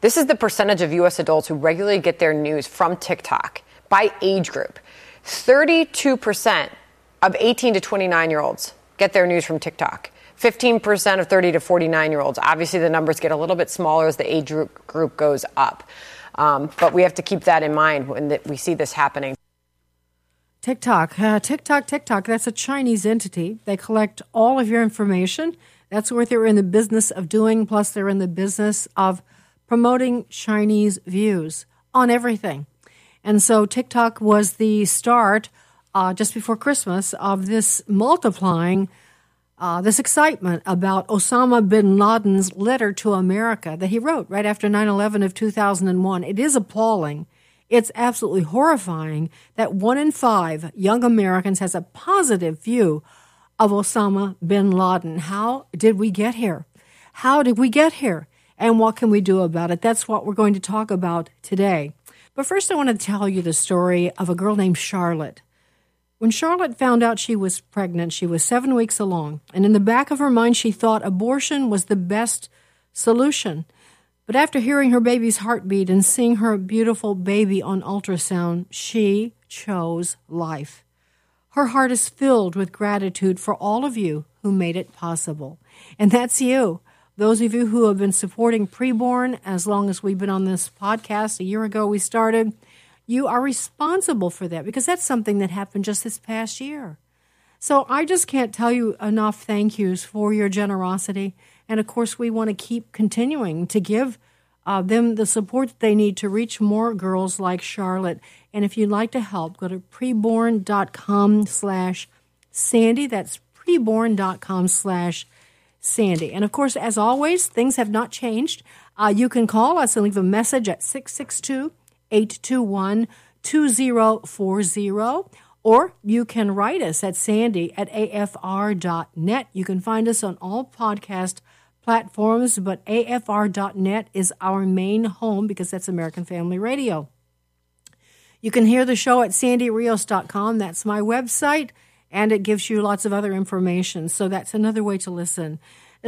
This is the percentage of U.S. adults who regularly get their news from TikTok by age group. 32% of 18 to 29 year olds get their news from TikTok. 15% of 30 to 49 year olds. Obviously, the numbers get a little bit smaller as the age group goes up. Um, but we have to keep that in mind when we see this happening. TikTok, uh, TikTok, TikTok, that's a Chinese entity. They collect all of your information. That's what they're in the business of doing. Plus, they're in the business of promoting Chinese views on everything. And so TikTok was the start uh, just before Christmas of this multiplying uh, this excitement about Osama bin Laden's letter to America that he wrote right after 9 11 of 2001. It is appalling. It's absolutely horrifying that one in five young Americans has a positive view of Osama bin Laden. How did we get here? How did we get here? And what can we do about it? That's what we're going to talk about today. But first, I want to tell you the story of a girl named Charlotte. When Charlotte found out she was pregnant, she was seven weeks along, and in the back of her mind, she thought abortion was the best solution. But after hearing her baby's heartbeat and seeing her beautiful baby on ultrasound, she chose life. Her heart is filled with gratitude for all of you who made it possible. And that's you. Those of you who have been supporting preborn as long as we've been on this podcast, a year ago we started, you are responsible for that because that's something that happened just this past year. So I just can't tell you enough thank yous for your generosity. And of course, we want to keep continuing to give uh, them the support that they need to reach more girls like Charlotte. And if you'd like to help, go to preborn.com slash Sandy. That's preborn.com slash Sandy. And of course, as always, things have not changed. Uh, you can call us and leave a message at 662 821 2040. Or you can write us at sandy at afr.net. You can find us on all podcast platforms, but afr.net is our main home because that's American Family Radio. You can hear the show at sandyrios.com. That's my website, and it gives you lots of other information. So that's another way to listen.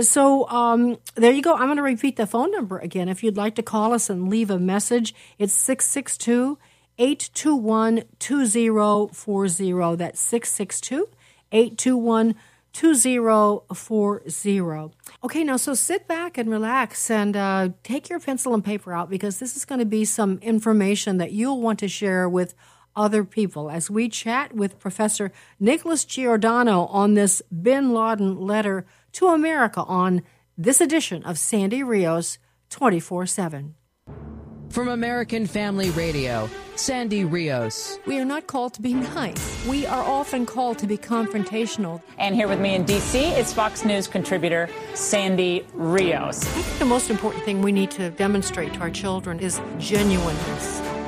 So um, there you go. I'm going to repeat the phone number again. If you'd like to call us and leave a message, it's 662 821 2040. That's 662 821 2040. Okay, now so sit back and relax and uh, take your pencil and paper out because this is going to be some information that you'll want to share with other people as we chat with Professor Nicholas Giordano on this bin Laden letter to America on this edition of Sandy Rios 24 7. From American Family Radio, Sandy Rios. We are not called to be nice. We are often called to be confrontational. And here with me in D.C. is Fox News contributor Sandy Rios. I think the most important thing we need to demonstrate to our children is genuineness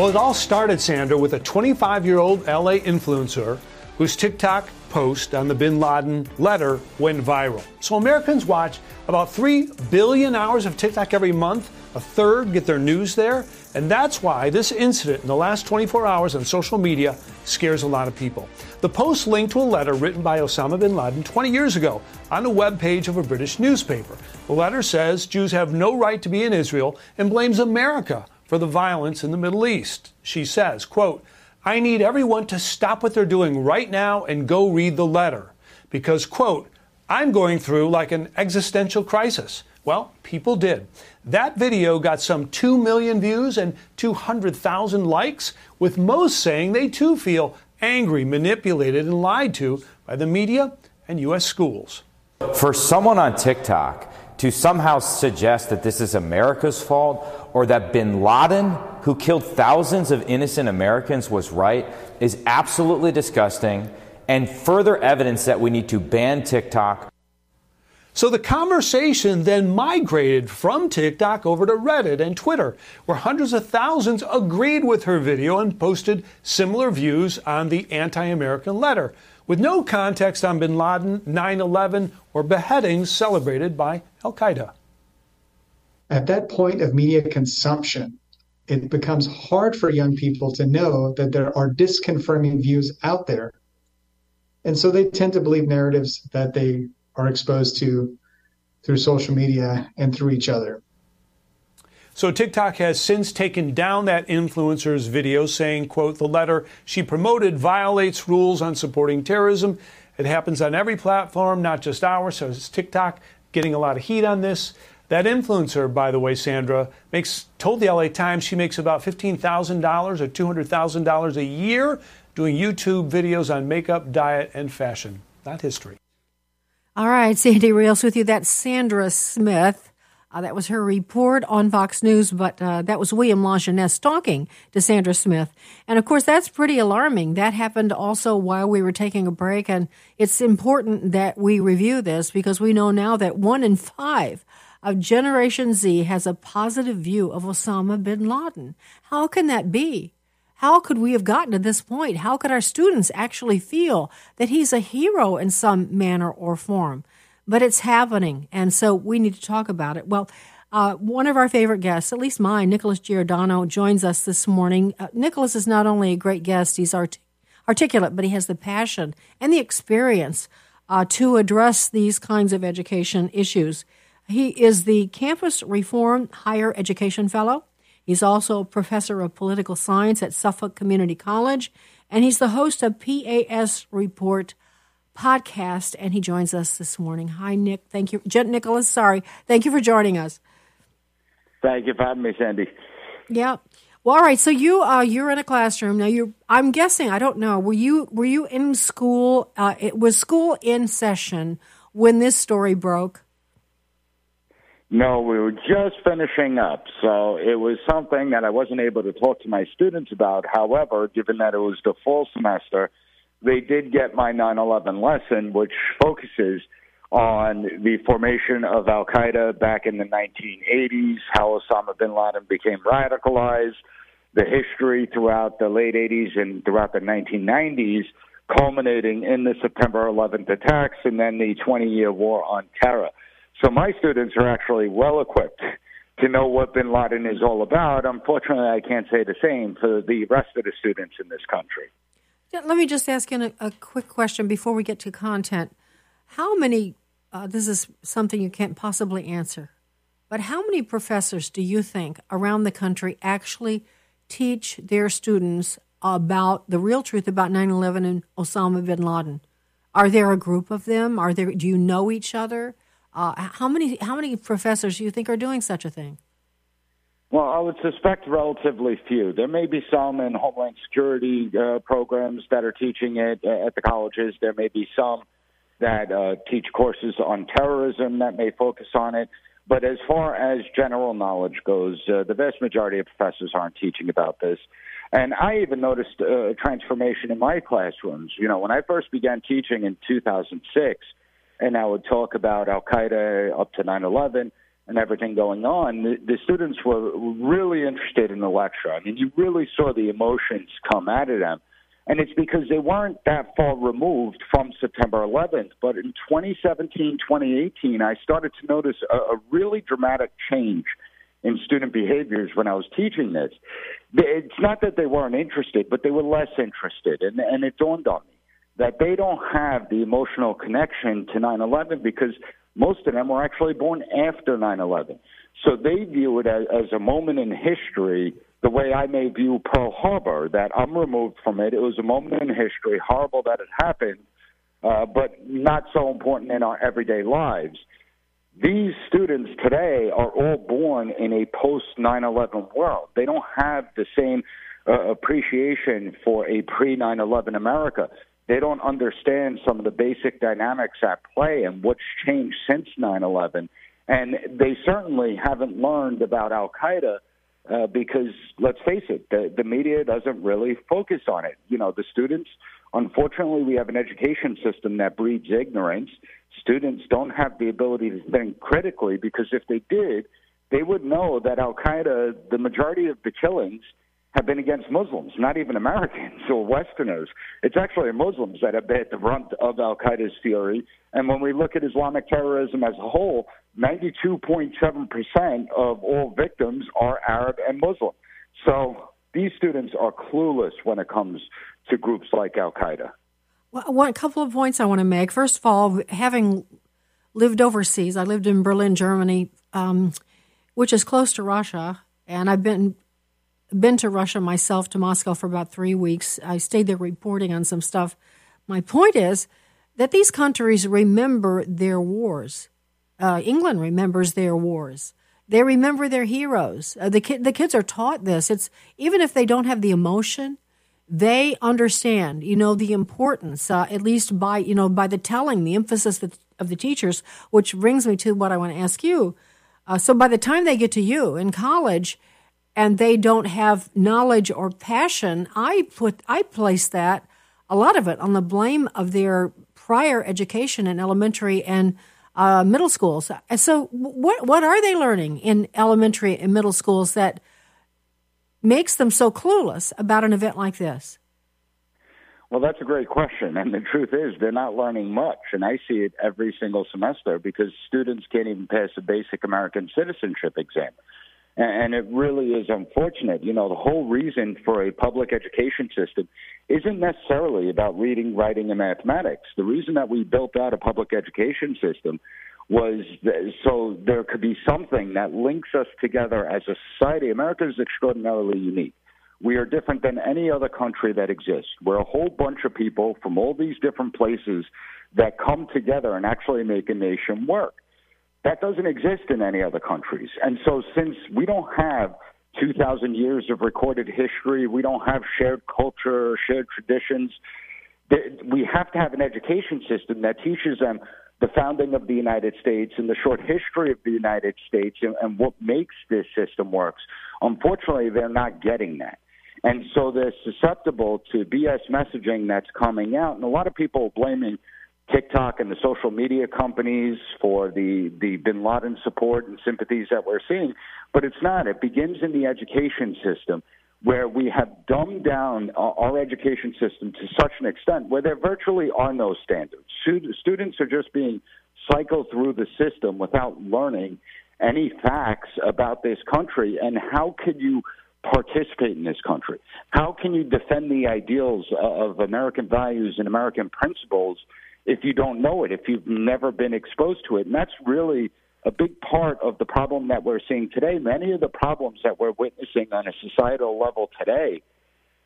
Well, it all started, Sandra, with a 25 year old LA influencer whose TikTok post on the bin Laden letter went viral. So Americans watch about 3 billion hours of TikTok every month. A third get their news there. And that's why this incident in the last 24 hours on social media scares a lot of people. The post linked to a letter written by Osama bin Laden 20 years ago on the web page of a British newspaper. The letter says Jews have no right to be in Israel and blames America for the violence in the Middle East. She says, quote, I need everyone to stop what they're doing right now and go read the letter because, quote, I'm going through like an existential crisis. Well, people did. That video got some 2 million views and 200,000 likes, with most saying they too feel angry, manipulated, and lied to by the media and U.S. schools. For someone on TikTok to somehow suggest that this is America's fault or that bin Laden, who killed thousands of innocent Americans, was right is absolutely disgusting and further evidence that we need to ban TikTok. So the conversation then migrated from TikTok over to Reddit and Twitter, where hundreds of thousands agreed with her video and posted similar views on the anti American letter, with no context on bin Laden, 9 11, or beheadings celebrated by Al Qaeda. At that point of media consumption, it becomes hard for young people to know that there are disconfirming views out there. And so they tend to believe narratives that they are exposed to through social media and through each other. So TikTok has since taken down that influencer's video saying, quote, the letter she promoted violates rules on supporting terrorism. It happens on every platform, not just ours. So it's TikTok getting a lot of heat on this. That influencer, by the way, Sandra, makes told the LA Times she makes about fifteen thousand dollars or two hundred thousand dollars a year doing YouTube videos on makeup, diet, and fashion. Not history. All right, Sandy Rios with you. That's Sandra Smith. Uh, that was her report on Fox News, but uh, that was William Lajeunesse talking to Sandra Smith. And of course, that's pretty alarming. That happened also while we were taking a break. And it's important that we review this because we know now that one in five of Generation Z has a positive view of Osama bin Laden. How can that be? How could we have gotten to this point? How could our students actually feel that he's a hero in some manner or form? But it's happening, and so we need to talk about it. Well, uh, one of our favorite guests, at least mine, Nicholas Giordano, joins us this morning. Uh, Nicholas is not only a great guest, he's art- articulate, but he has the passion and the experience uh, to address these kinds of education issues. He is the Campus Reform Higher Education Fellow He's also a professor of political science at Suffolk Community College, and he's the host of PAS Report podcast, and he joins us this morning. Hi, Nick. Thank you. Jen Nicholas, sorry. Thank you for joining us. Thank you for having me, Sandy. Yeah. Well, all right. So you uh, you're in a classroom now. You, I'm guessing. I don't know. Were you were you in school? Uh, it was school in session when this story broke. No, we were just finishing up, so it was something that I wasn't able to talk to my students about. However, given that it was the fall semester, they did get my 9 11 lesson, which focuses on the formation of Al Qaeda back in the 1980s, how Osama bin Laden became radicalized, the history throughout the late 80s and throughout the 1990s, culminating in the September 11th attacks and then the 20 year war on terror. So my students are actually well equipped to know what bin Laden is all about. Unfortunately, I can't say the same for the rest of the students in this country. Let me just ask you a, a quick question before we get to content. How many, uh, this is something you can't possibly answer, but how many professors do you think around the country actually teach their students about the real truth about 9 11 and Osama bin Laden? Are there a group of them? Are there, do you know each other? Uh, how many how many professors do you think are doing such a thing? Well, I would suspect relatively few. There may be some in Homeland Security uh, programs that are teaching it uh, at the colleges. There may be some that uh, teach courses on terrorism that may focus on it. But as far as general knowledge goes, uh, the vast majority of professors aren't teaching about this. And I even noticed a transformation in my classrooms. You know, when I first began teaching in 2006, and I would talk about Al Qaeda up to 9 11 and everything going on, the, the students were really interested in the lecture. I mean, you really saw the emotions come out of them. And it's because they weren't that far removed from September 11th. But in 2017, 2018, I started to notice a, a really dramatic change in student behaviors when I was teaching this. It's not that they weren't interested, but they were less interested. And, and it dawned on me that they don't have the emotional connection to 9 11 because most of them were actually born after 9 11. So they view it as, as a moment in history the way I may view Pearl Harbor, that I'm removed from it. It was a moment in history, horrible that it happened, uh, but not so important in our everyday lives. These students today are all born in a post 9 11 world. They don't have the same uh, appreciation for a pre 9 11 America. They don't understand some of the basic dynamics at play and what's changed since 9 11. And they certainly haven't learned about Al Qaeda uh, because let's face it, the, the media doesn't really focus on it. You know, the students, unfortunately, we have an education system that breeds ignorance. Students don't have the ability to think critically because if they did, they would know that Al Qaeda, the majority of the killings, have been against Muslims, not even Americans or Westerners. It's actually Muslims that have been at the brunt of Al Qaeda's fury. And when we look at Islamic terrorism as a whole, 92.7% of all victims are Arab and Muslim. So these students are clueless when it comes to groups like Al Qaeda. Well, one couple of points I want to make. First of all, having lived overseas, I lived in Berlin, Germany, um, which is close to Russia, and I've been been to Russia myself, to Moscow for about three weeks. I stayed there reporting on some stuff. My point is that these countries remember their wars. Uh, England remembers their wars. They remember their heroes. Uh, the, ki- the kids are taught this. It's even if they don't have the emotion, they understand. You know the importance, uh, at least by you know by the telling, the emphasis of, of the teachers. Which brings me to what I want to ask you. Uh, so by the time they get to you in college, and they don't have knowledge or passion, I put I place that a lot of it on the blame of their prior education in elementary and uh, middle schools. And so, what what are they learning in elementary and middle schools that makes them so clueless about an event like this? Well, that's a great question. And the truth is, they're not learning much. And I see it every single semester because students can't even pass a basic American citizenship exam. And it really is unfortunate. You know, the whole reason for a public education system isn't necessarily about reading, writing, and mathematics. The reason that we built out a public education system was so there could be something that links us together as a society. America is extraordinarily unique. We are different than any other country that exists. We're a whole bunch of people from all these different places that come together and actually make a nation work. That doesn't exist in any other countries. And so, since we don't have 2,000 years of recorded history, we don't have shared culture, shared traditions, we have to have an education system that teaches them the founding of the United States and the short history of the United States and, and what makes this system works. Unfortunately, they're not getting that. And so they're susceptible to BS messaging that's coming out. And a lot of people blaming TikTok and the social media companies for the, the bin Laden support and sympathies that we're seeing. But it's not. It begins in the education system where we have dumbed down our education system to such an extent where there virtually are no standards. Students are just being cycled through the system without learning any facts about this country and how could you participate in this country? How can you defend the ideals of American values and American principles if you don't know it, if you've never been exposed to it. And that's really a big part of the problem that we're seeing today. Many of the problems that we're witnessing on a societal level today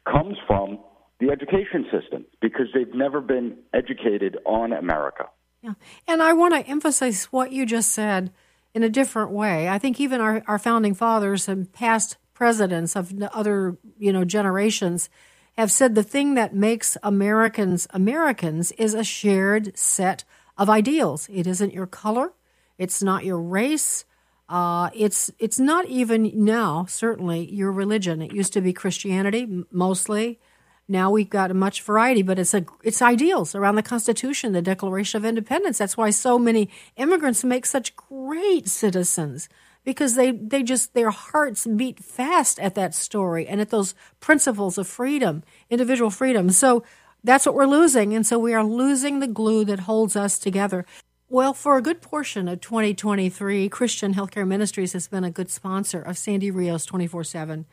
comes from the education system because they've never been educated on America. Yeah. And I want to emphasize what you just said in a different way. I think even our, our founding fathers and past presidents of other, you know, generations have said the thing that makes Americans Americans is a shared set of ideals. It isn't your color, it's not your race, uh, it's it's not even now certainly your religion. It used to be Christianity mostly. Now we've got a much variety, but it's a it's ideals around the Constitution, the Declaration of Independence. That's why so many immigrants make such great citizens because they, they just, their hearts beat fast at that story and at those principles of freedom, individual freedom. So that's what we're losing. And so we are losing the glue that holds us together. Well, for a good portion of 2023, Christian Healthcare Ministries has been a good sponsor of Sandy Rios 24 7.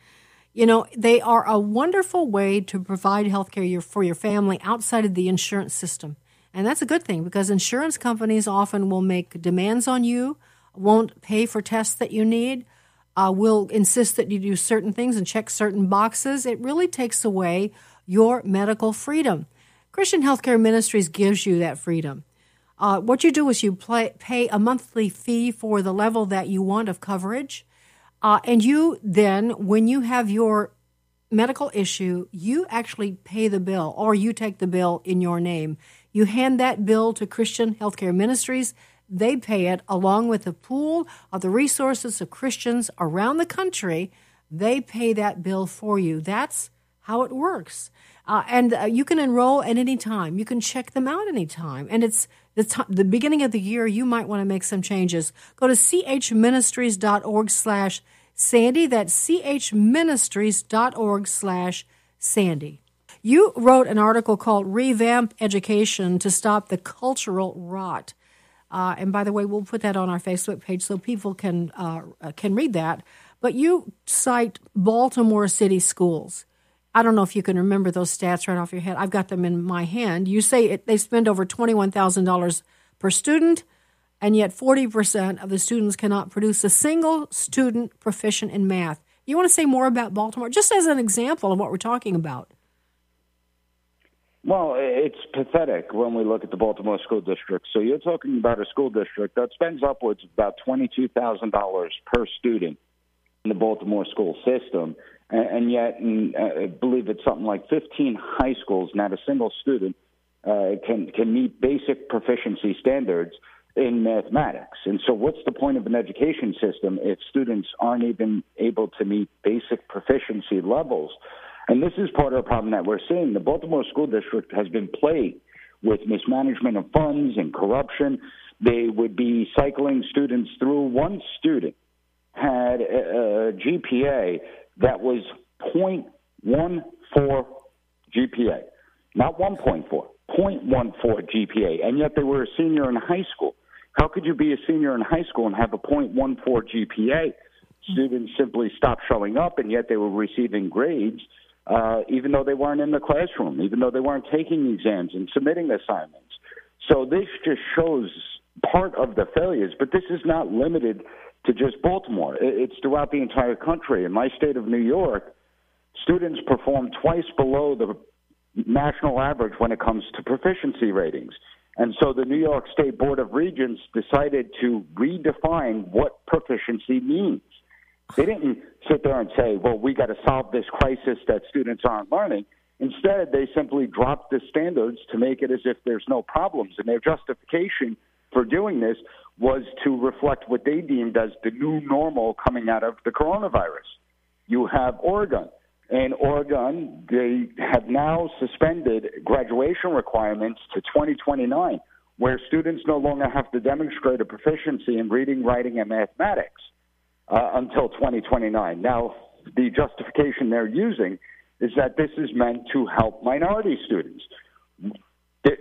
You know, they are a wonderful way to provide healthcare for your family outside of the insurance system. And that's a good thing because insurance companies often will make demands on you won't pay for tests that you need, uh, will insist that you do certain things and check certain boxes. It really takes away your medical freedom. Christian Healthcare Ministries gives you that freedom. Uh, what you do is you play, pay a monthly fee for the level that you want of coverage. Uh, and you then, when you have your medical issue, you actually pay the bill or you take the bill in your name. You hand that bill to Christian Healthcare Ministries. They pay it along with a pool of the resources of Christians around the country they pay that bill for you. That's how it works. Uh, and uh, you can enroll at any time. You can check them out anytime. And it's the, t- the beginning of the year. You might want to make some changes. Go to chministries.org slash Sandy. That's chministries.org slash Sandy. You wrote an article called Revamp Education to Stop the Cultural Rot. Uh, and by the way, we'll put that on our Facebook page so people can uh, can read that. But you cite Baltimore City schools. I don't know if you can remember those stats right off your head. I've got them in my hand. You say it, they spend over $21,000 per student, and yet 40% of the students cannot produce a single student proficient in math. You want to say more about Baltimore, just as an example of what we're talking about? Well, it's pathetic when we look at the Baltimore School District. So you're talking about a school district that spends upwards of about $22,000 per student in the Baltimore school system and, yet in, uh, I believe it's something like 15 high schools, not a single student uh, can can meet basic proficiency standards in mathematics. And so, what's the point of an education system if students aren't even able to meet basic proficiency levels? And this is part of the problem that we're seeing. The Baltimore School District has been plagued with mismanagement of funds and corruption. They would be cycling students through. One student had a, a GPA that was 0.14 GPA, not 1.4, 0.14 GPA, and yet they were a senior in high school. How could you be a senior in high school and have a 0.14 GPA? Students simply stopped showing up, and yet they were receiving grades, uh, even though they weren't in the classroom, even though they weren't taking exams and submitting assignments. So this just shows part of the failures, but this is not limited to just Baltimore. It's throughout the entire country. In my state of New York, students perform twice below the national average when it comes to proficiency ratings. And so the New York State Board of Regents decided to redefine what proficiency means. They didn't sit there and say, well, we got to solve this crisis that students aren't learning. Instead, they simply dropped the standards to make it as if there's no problems. And their justification for doing this was to reflect what they deemed as the new normal coming out of the coronavirus. You have Oregon. In Oregon, they have now suspended graduation requirements to 2029, where students no longer have to demonstrate a proficiency in reading, writing, and mathematics uh, until 2029. Now, the justification they're using is that this is meant to help minority students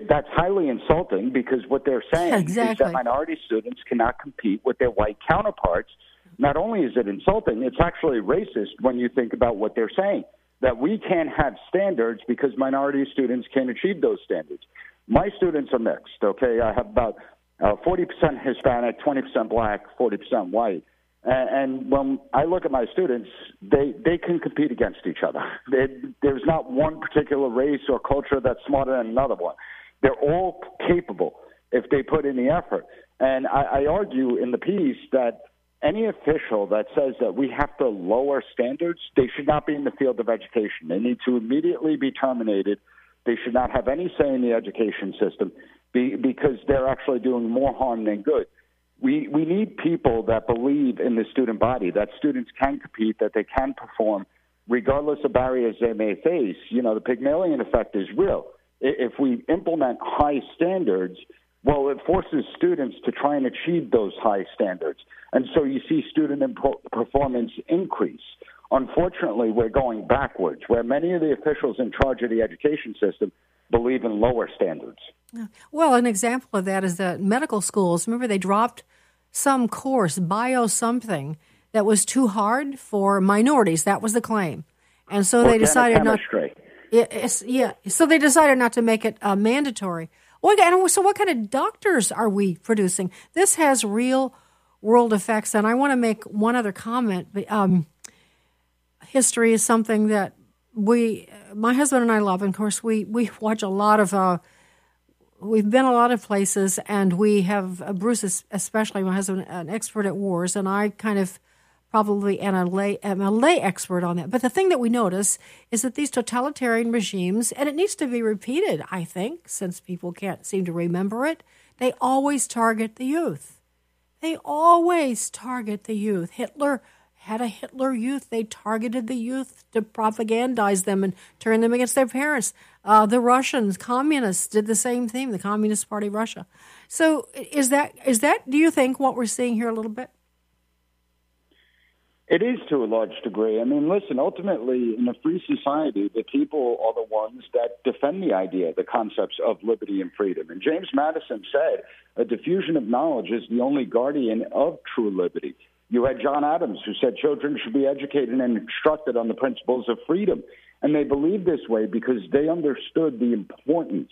that's highly insulting because what they're saying exactly. is that minority students cannot compete with their white counterparts. Not only is it insulting, it's actually racist when you think about what they're saying. That we can't have standards because minority students can't achieve those standards. My students are mixed, okay? I have about uh, 40% Hispanic, 20% black, 40% white. And, when I look at my students, they, they can compete against each other. They, there's not one particular race or culture that's smarter than another one. They're all capable if they put in the effort. And I, I argue in the piece that any official that says that we have to lower standards, they should not be in the field of education. They need to immediately be terminated. They should not have any say in the education system be, because they're actually doing more harm than good we, we need people that believe in the student body, that students can compete, that they can perform, regardless of barriers they may face. You know, the Pygmalion effect is real. If we implement high standards, well, it forces students to try and achieve those high standards. And so you see student performance increase. Unfortunately, we're going backwards, where many of the officials in charge of the education system believe in lower standards. Well, an example of that is that medical schools, remember, they dropped some course, bio something, that was too hard for minorities. That was the claim. And so Organic they decided chemistry. not. Yeah, so they decided not to make it uh, mandatory. Well, so what kind of doctors are we producing? This has real world effects, and I want to make one other comment. Um, history is something that we, my husband and I love. And of course, we we watch a lot of uh, we've been a lot of places, and we have uh, Bruce, especially my husband, an expert at wars, and I kind of probably am a lay am a lay expert on that. But the thing that we notice is that these totalitarian regimes, and it needs to be repeated, I think, since people can't seem to remember it, they always target the youth. They always target the youth. Hitler had a Hitler Youth. They targeted the youth to propagandize them and turn them against their parents. Uh, the Russians, communists, did the same thing. The Communist Party Russia. So, is that is that? Do you think what we're seeing here a little bit? It is to a large degree. I mean, listen, ultimately, in a free society, the people are the ones that defend the idea, the concepts of liberty and freedom. And James Madison said, a diffusion of knowledge is the only guardian of true liberty. You had John Adams, who said children should be educated and instructed on the principles of freedom. And they believed this way because they understood the importance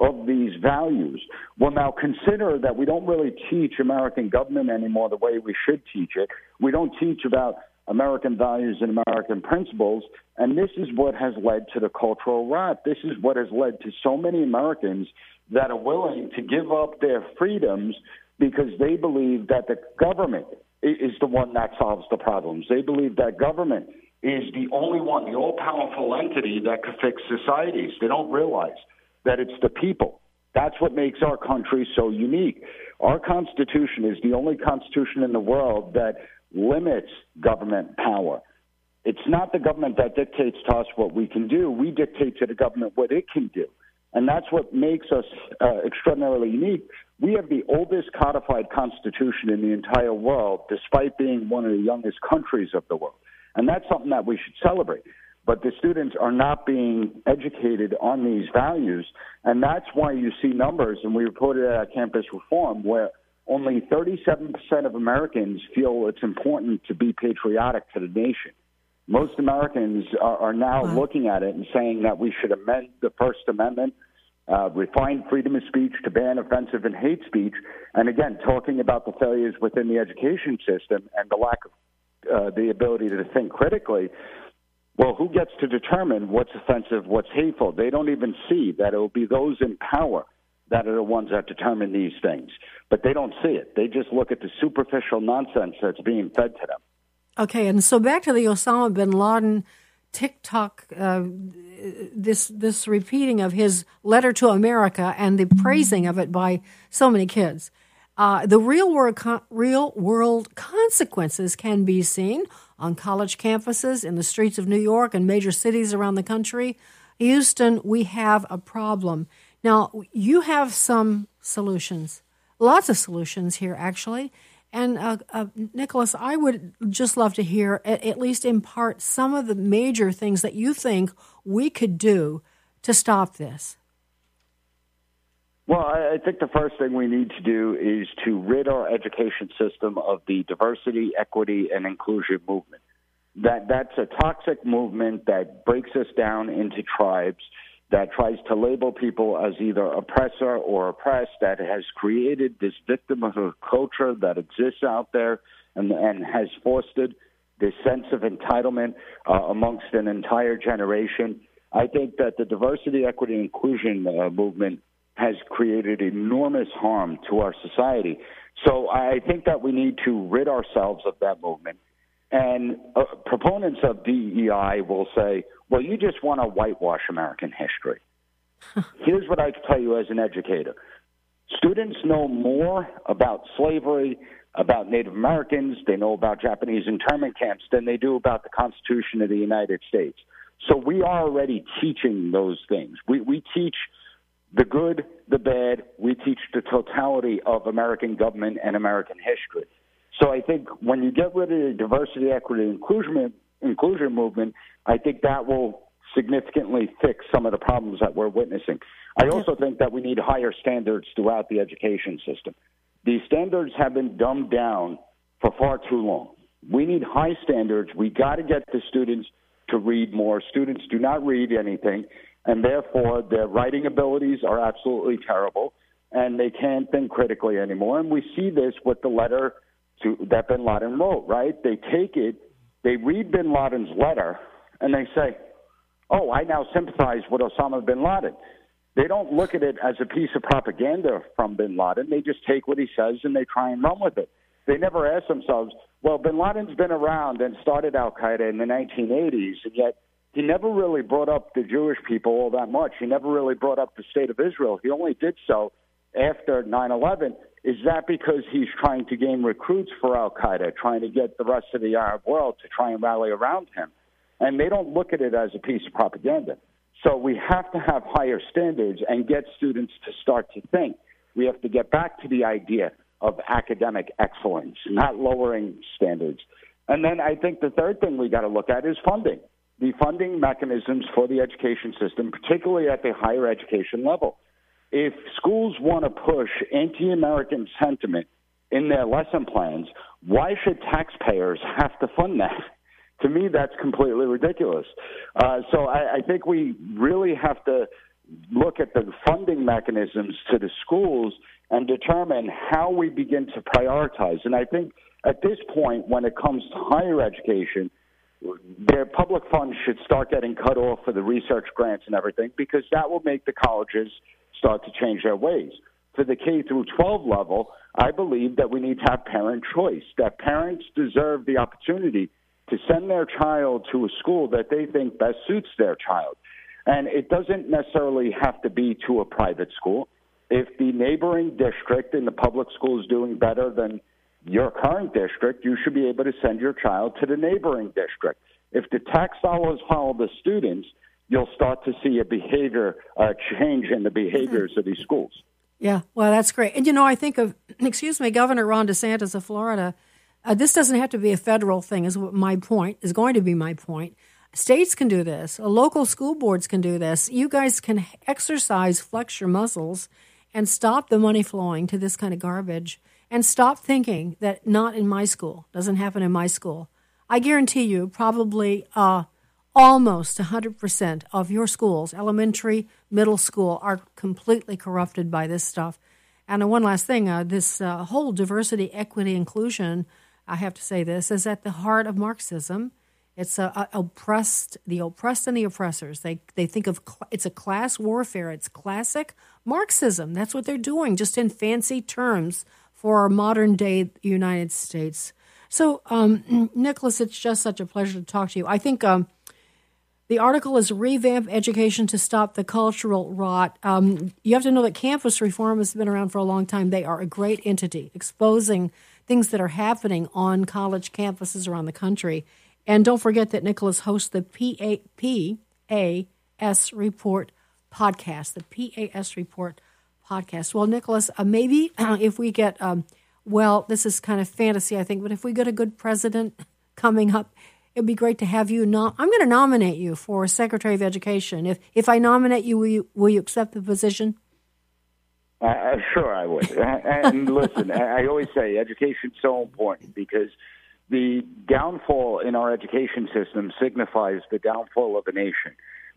of these values. Well, now consider that we don't really teach American government anymore the way we should teach it. We don't teach about American values and American principles. And this is what has led to the cultural rot. This is what has led to so many Americans that are willing to give up their freedoms because they believe that the government is the one that solves the problems. They believe that government is the only one, the all powerful entity that could fix societies. They don't realize that it's the people. That's what makes our country so unique. Our Constitution is the only Constitution in the world that limits government power. It's not the government that dictates to us what we can do. We dictate to the government what it can do. And that's what makes us uh, extraordinarily unique. We have the oldest codified constitution in the entire world, despite being one of the youngest countries of the world. And that's something that we should celebrate but the students are not being educated on these values. And that's why you see numbers, and we reported at Campus Reform, where only 37% of Americans feel it's important to be patriotic to the nation. Most Americans are, are now wow. looking at it and saying that we should amend the First Amendment, uh, refine freedom of speech to ban offensive and hate speech, and again, talking about the failures within the education system and the lack of uh, the ability to think critically. Well, who gets to determine what's offensive, what's hateful? They don't even see that it will be those in power that are the ones that determine these things. But they don't see it. They just look at the superficial nonsense that's being fed to them. Okay, and so back to the Osama bin Laden TikTok, uh, this this repeating of his letter to America and the praising of it by so many kids. Uh, the real world, con- real world consequences can be seen on college campuses, in the streets of New York, and major cities around the country. Houston, we have a problem. Now, you have some solutions, lots of solutions here, actually. And uh, uh, Nicholas, I would just love to hear, at, at least in part, some of the major things that you think we could do to stop this. Well, I think the first thing we need to do is to rid our education system of the diversity, equity, and inclusion movement. That that's a toxic movement that breaks us down into tribes, that tries to label people as either oppressor or oppressed, that has created this victimhood culture that exists out there and, and has fostered this sense of entitlement uh, amongst an entire generation. I think that the diversity, equity, and inclusion uh, movement has created enormous harm to our society. So I think that we need to rid ourselves of that movement. And uh, proponents of DEI will say, well, you just want to whitewash American history. Here's what I can tell you as an educator students know more about slavery, about Native Americans, they know about Japanese internment camps than they do about the Constitution of the United States. So we are already teaching those things. We, we teach the good, the bad. We teach the totality of American government and American history. So I think when you get rid of the diversity, equity, and inclusion inclusion movement, I think that will significantly fix some of the problems that we're witnessing. I also think that we need higher standards throughout the education system. These standards have been dumbed down for far too long. We need high standards. We got to get the students to read more. Students do not read anything and therefore their writing abilities are absolutely terrible, and they can't think critically anymore. And we see this with the letter to, that Bin Laden wrote. Right? They take it, they read Bin Laden's letter, and they say, "Oh, I now sympathize with Osama bin Laden." They don't look at it as a piece of propaganda from bin Laden. They just take what he says and they try and run with it. They never ask themselves, well, bin Laden's been around and started Al Qaeda in the 1980s, and yet he never really brought up the Jewish people all that much. He never really brought up the state of Israel. He only did so after 9 11. Is that because he's trying to gain recruits for Al Qaeda, trying to get the rest of the Arab world to try and rally around him? And they don't look at it as a piece of propaganda. So we have to have higher standards and get students to start to think. We have to get back to the idea of academic excellence, not lowering standards. And then I think the third thing we got to look at is funding. The funding mechanisms for the education system, particularly at the higher education level. If schools want to push anti American sentiment in their lesson plans, why should taxpayers have to fund that? To me, that's completely ridiculous. Uh, so I, I think we really have to look at the funding mechanisms to the schools and determine how we begin to prioritize. And I think at this point, when it comes to higher education, their public funds should start getting cut off for the research grants and everything because that will make the colleges start to change their ways. For the K through 12 level, I believe that we need to have parent choice, that parents deserve the opportunity to send their child to a school that they think best suits their child. And it doesn't necessarily have to be to a private school. If the neighboring district in the public school is doing better than your current district, you should be able to send your child to the neighboring district. If the tax dollars follow the students, you'll start to see a behavior uh, change in the behaviors of these schools. Yeah, well, that's great. And you know, I think of, excuse me, Governor Ron DeSantis of Florida. Uh, this doesn't have to be a federal thing, is what my point is going to be. My point. States can do this. Local school boards can do this. You guys can exercise, flex your muscles, and stop the money flowing to this kind of garbage. And stop thinking that not in my school doesn't happen in my school. I guarantee you, probably uh, almost 100% of your schools, elementary, middle school, are completely corrupted by this stuff. And one last thing uh, this uh, whole diversity, equity, inclusion, I have to say this, is at the heart of Marxism. It's a, a oppressed, the oppressed and the oppressors. They they think of cl- it's a class warfare. It's classic Marxism. That's what they're doing, just in fancy terms for our modern day United States. So, um, Nicholas, it's just such a pleasure to talk to you. I think um, the article is Revamp Education to Stop the Cultural Rot. Um, you have to know that campus reform has been around for a long time. They are a great entity, exposing things that are happening on college campuses around the country. And don't forget that Nicholas hosts the PAS Report podcast, the PAS Report podcast. Well, Nicholas, uh, maybe if we get, um, well, this is kind of fantasy, I think, but if we get a good president coming up, it'd be great to have you. Nom- I'm going to nominate you for Secretary of Education. If if I nominate you, will you, will you accept the position? Uh, uh sure, I would. and listen, I always say education is so important because the downfall in our education system signifies the downfall of a nation.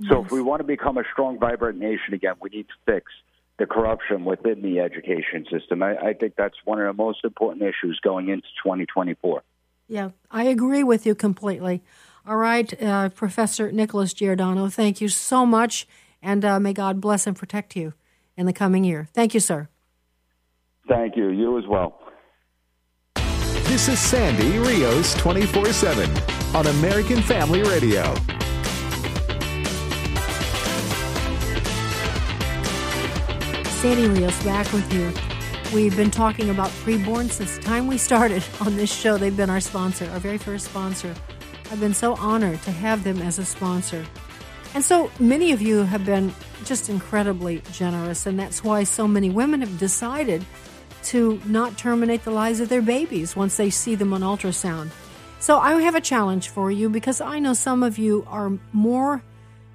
So, yes. if we want to become a strong, vibrant nation again, we need to fix the corruption within the education system. I, I think that's one of the most important issues going into 2024. Yeah, I agree with you completely. All right, uh, Professor Nicholas Giordano, thank you so much, and uh, may God bless and protect you in the coming year. Thank you, sir. Thank you. You as well. This is Sandy Rios 24 7 on American Family Radio. Sandy Rios back with you. We've been talking about preborn since the time we started on this show. They've been our sponsor, our very first sponsor. I've been so honored to have them as a sponsor. And so many of you have been just incredibly generous, and that's why so many women have decided to not terminate the lives of their babies once they see them on ultrasound. So I have a challenge for you because I know some of you are more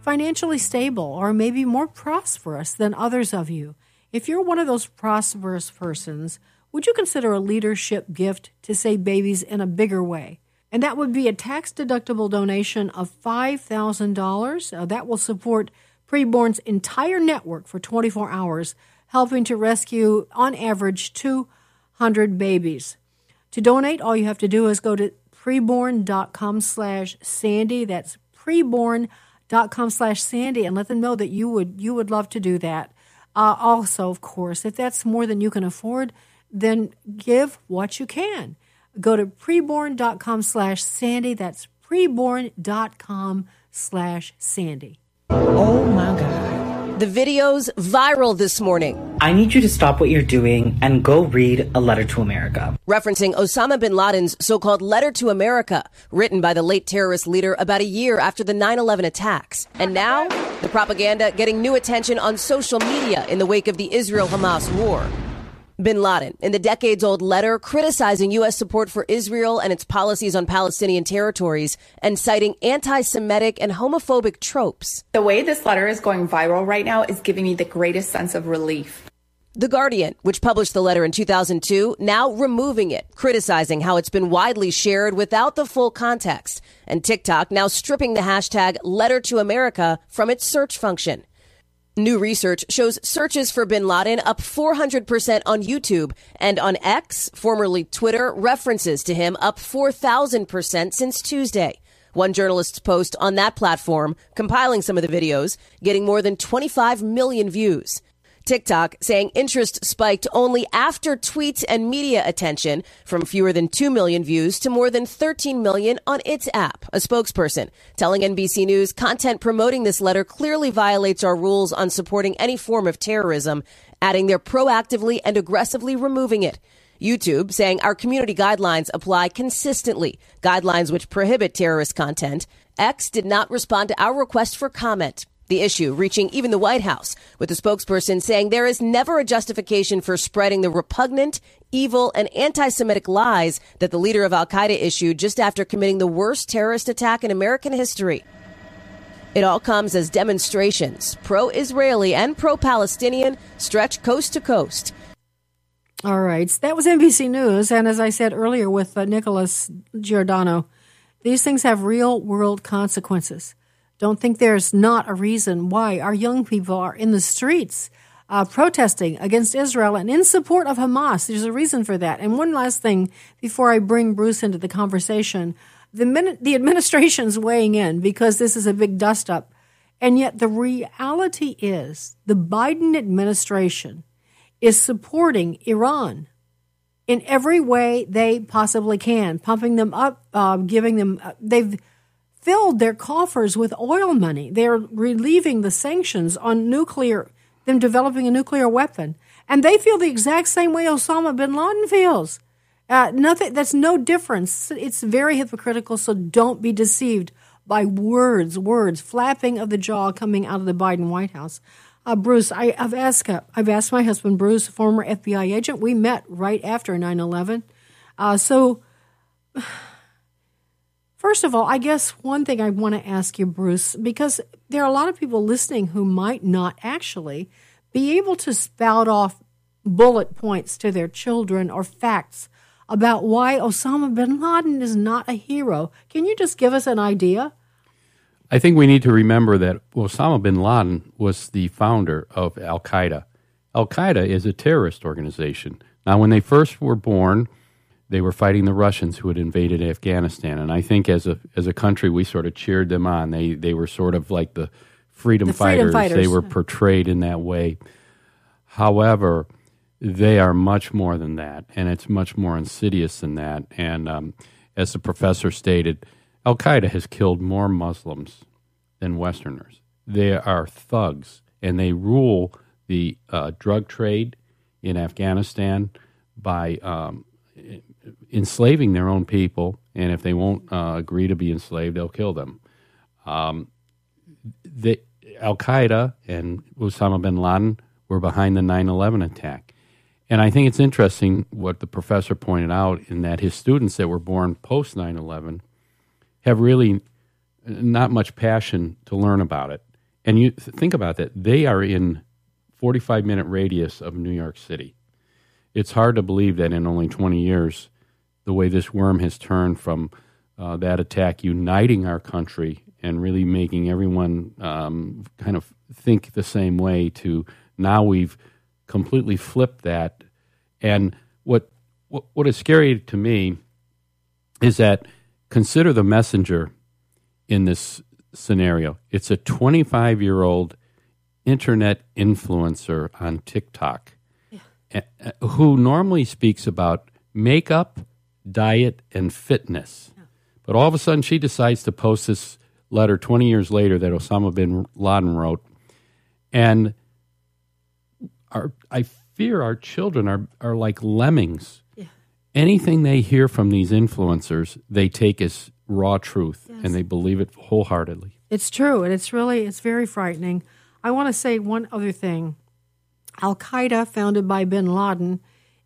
financially stable or maybe more prosperous than others of you. If you're one of those prosperous persons, would you consider a leadership gift to save babies in a bigger way? And that would be a tax deductible donation of $5,000. Uh, that will support Preborn's entire network for 24 hours, helping to rescue, on average, 200 babies. To donate, all you have to do is go to preborn.com slash Sandy. That's preborn.com slash Sandy and let them know that you would, you would love to do that. Uh, also, of course, if that's more than you can afford, then give what you can. Go to preborn.com slash Sandy. That's preborn.com slash Sandy. Oh my God. The video's viral this morning. I need you to stop what you're doing and go read A Letter to America. Referencing Osama bin Laden's so called Letter to America, written by the late terrorist leader about a year after the 9 11 attacks. And now, the propaganda getting new attention on social media in the wake of the Israel Hamas war. Bin Laden in the decades old letter criticizing U.S. support for Israel and its policies on Palestinian territories and citing anti Semitic and homophobic tropes. The way this letter is going viral right now is giving me the greatest sense of relief. The Guardian, which published the letter in 2002, now removing it, criticizing how it's been widely shared without the full context, and TikTok now stripping the hashtag letter to America from its search function. New research shows searches for bin Laden up 400% on YouTube and on X, formerly Twitter, references to him up 4,000% since Tuesday. One journalist's post on that platform, compiling some of the videos, getting more than 25 million views. TikTok saying interest spiked only after tweets and media attention from fewer than 2 million views to more than 13 million on its app. A spokesperson telling NBC News content promoting this letter clearly violates our rules on supporting any form of terrorism, adding they're proactively and aggressively removing it. YouTube saying our community guidelines apply consistently, guidelines which prohibit terrorist content. X did not respond to our request for comment. The issue reaching even the White House, with the spokesperson saying there is never a justification for spreading the repugnant, evil, and anti Semitic lies that the leader of Al Qaeda issued just after committing the worst terrorist attack in American history. It all comes as demonstrations, pro Israeli and pro Palestinian, stretch coast to coast. All right. That was NBC News. And as I said earlier with uh, Nicholas Giordano, these things have real world consequences. Don't think there's not a reason why our young people are in the streets uh, protesting against Israel and in support of Hamas. There's a reason for that. And one last thing before I bring Bruce into the conversation the, minute, the administration's weighing in because this is a big dust up. And yet the reality is the Biden administration is supporting Iran in every way they possibly can, pumping them up, uh, giving them, uh, they've filled their coffers with oil money. They're relieving the sanctions on nuclear, them developing a nuclear weapon. And they feel the exact same way Osama bin Laden feels. Uh, nothing, that's no difference. It's very hypocritical, so don't be deceived by words, words, flapping of the jaw coming out of the Biden White House. Uh, Bruce, I, have asked, uh, I've asked my husband, Bruce, former FBI agent. We met right after 9 11. Uh, so, First of all, I guess one thing I want to ask you, Bruce, because there are a lot of people listening who might not actually be able to spout off bullet points to their children or facts about why Osama bin Laden is not a hero. Can you just give us an idea? I think we need to remember that Osama bin Laden was the founder of Al Qaeda. Al Qaeda is a terrorist organization. Now, when they first were born, they were fighting the Russians who had invaded Afghanistan, and I think as a as a country we sort of cheered them on. They they were sort of like the freedom, the fighters. freedom fighters. They were portrayed in that way. However, they are much more than that, and it's much more insidious than that. And um, as the professor stated, Al Qaeda has killed more Muslims than Westerners. They are thugs, and they rule the uh, drug trade in Afghanistan by um, enslaving their own people, and if they won't uh, agree to be enslaved, they'll kill them. Um, Al Qaeda and Osama bin Laden were behind the 9 11 attack. And I think it's interesting what the professor pointed out in that his students that were born post 9 11 have really not much passion to learn about it. And you think about that, they are in 45 minute radius of New York City. It's hard to believe that in only 20 years, the way this worm has turned from uh, that attack uniting our country and really making everyone um, kind of think the same way to now we've completely flipped that. And what, what, what is scary to me is that consider the messenger in this scenario. It's a 25 year old internet influencer on TikTok yeah. who normally speaks about makeup diet, and fitness. But all of a sudden, she decides to post this letter 20 years later that Osama bin Laden wrote. And our, I fear our children are, are like lemmings. Yeah. Anything they hear from these influencers, they take as raw truth Yes. and they believe it wholeheartedly. It's true, and it's really it's very frightening. I want to say one other thing. Al Qaeda, founded by bin Laden,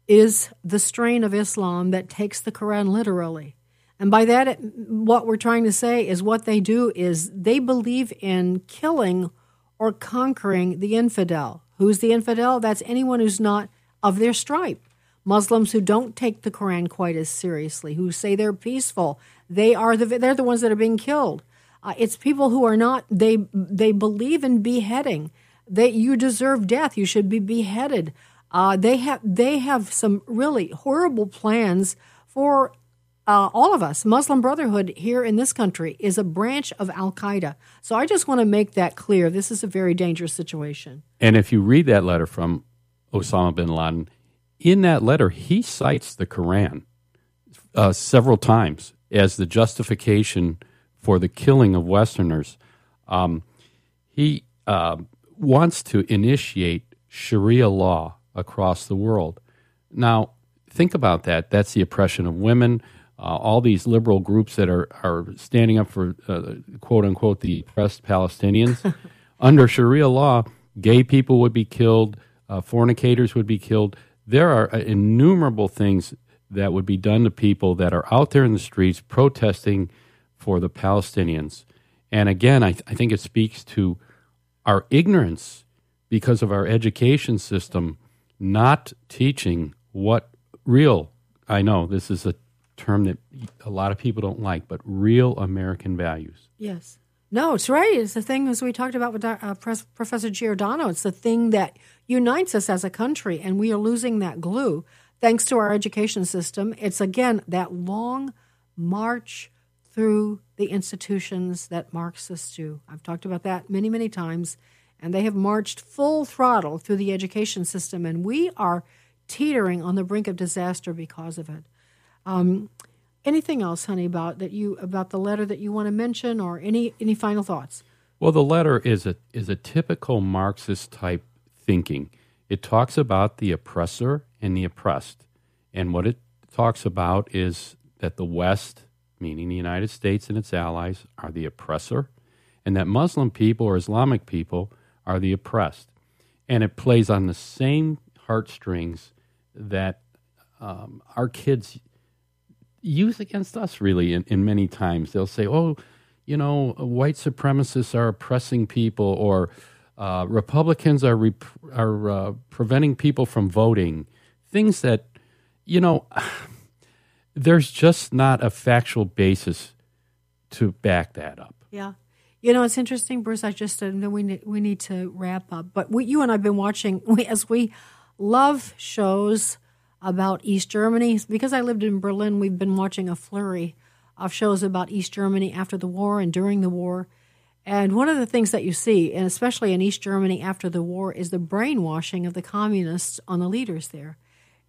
is the strain of Islam that takes the Quran literally. And by that, it, what we're trying to say is what they do is they believe in killing or conquering the infidel. Who's the infidel? That's anyone who's not of their stripe. Muslims who don't take the Quran quite as seriously, who say they're peaceful, they are the they're the ones that are being killed. Uh, it's people who are not they they believe in beheading. They you deserve death. You should be beheaded. Uh, they have they have some really horrible plans for uh, all of us. Muslim Brotherhood here in this country is a branch of Al Qaeda. So I just want to make that clear. This is a very dangerous situation. And if you read that letter from Osama bin Laden, in that letter, he cites the Quran uh, several times as the justification for the killing of Westerners. Um, he uh, wants to initiate Sharia law across the world. Now, think about that. That's the oppression of women. Uh, all these liberal groups that are, are standing up for uh, quote unquote the oppressed Palestinians. Under Sharia law, gay people would be killed, uh, fornicators would be killed. There are uh, innumerable things that would be done to people that are out there in the streets protesting for the Palestinians. And again, I, th- I think it speaks to our ignorance because of our education system not teaching what real, I know this is a term that a lot of people don't like, but real American values. Yes. No, it's right. It's the thing as we talked about with uh, Pres- Professor Giordano. It's the thing that unites us as a country, and we are losing that glue thanks to our education system. It's again that long march through the institutions that Marxists do. I've talked about that many, many times, and they have marched full throttle through the education system, and we are teetering on the brink of disaster because of it. Um, anything else, honey, about that you about the letter that you want to mention, or any any final thoughts? Well, the letter is a is a typical Marxist type thinking. It talks about the oppressor and the oppressed, and what it talks about is that the West, meaning the United States and its allies, are the oppressor, and that Muslim people or Islamic people are the oppressed, and it plays on the same heartstrings that um, our kids use against us really in, in many times. They'll say oh you know white supremacists are oppressing people or uh, republicans are rep- are uh, preventing people from voting. Things that you know there's just not a factual basis to back that up. Yeah. You know, it's interesting, Bruce. I just uh, know we need, we need to wrap up, but we, you and I've been watching we, as we love shows about East Germany. Because I lived in Berlin, we've been watching a flurry of shows about East Germany after the war and during the war. And one of the things that you see, and especially in East Germany after the war, is the brainwashing of the communists on the leaders there.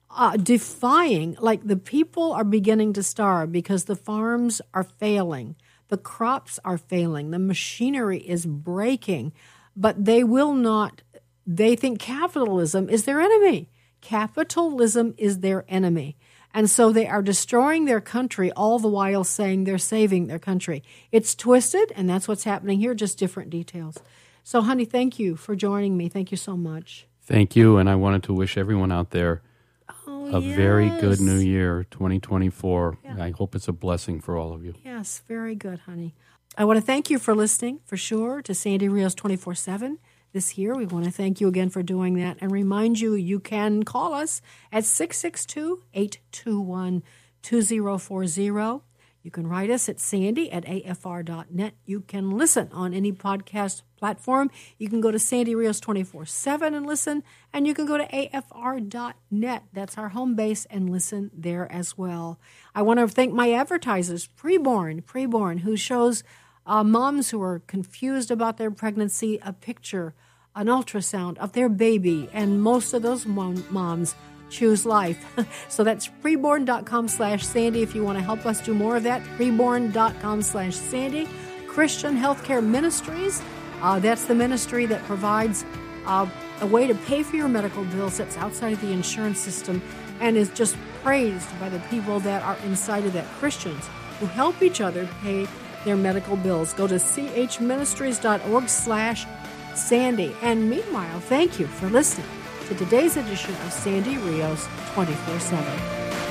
Uh, defying, like the people are beginning to starve because the farms are failing, the crops are failing, the machinery is breaking, but they will not, they think capitalism is their enemy. Capitalism is their enemy. And so they are destroying their country all the while saying they're saving their country. It's twisted, and that's what's happening here, just different details. So, honey, thank you for joining me. Thank you so much. thank you and i wanted to wish everyone out there A very good new year 2024 i hope it's a blessing for all of you Yes, very good, honey. I want to thank you for listening, for sure, to Sandy Rios 24 7 this year. We want to thank you again for doing that and remind you you can call us at 662 821 2040. You can write us at sandy at afr.net. You can listen on any podcast platform. You can go to Sandy Rios 24 7 and listen, and you can go to afr.net. That's our home base and listen there as well. I want to thank my advertisers, Preborn, Preborn, who shows uh, moms who are confused about their pregnancy a picture, an ultrasound of their baby, and most of those mom- moms choose life. so that's preborn.com slash Sandy if you want to help us do more of that. Preborn.com slash Sandy. Christian Healthcare Ministries. Uh, that's the ministry that provides uh, a way to pay for your medical bills that's outside of the insurance system and is just praised by the people that are inside of that Christians who help each other pay their medical bills. Go to chministries.org slash Sandy. And meanwhile, thank you for listening to today's edition of Sandy Rios 24 7.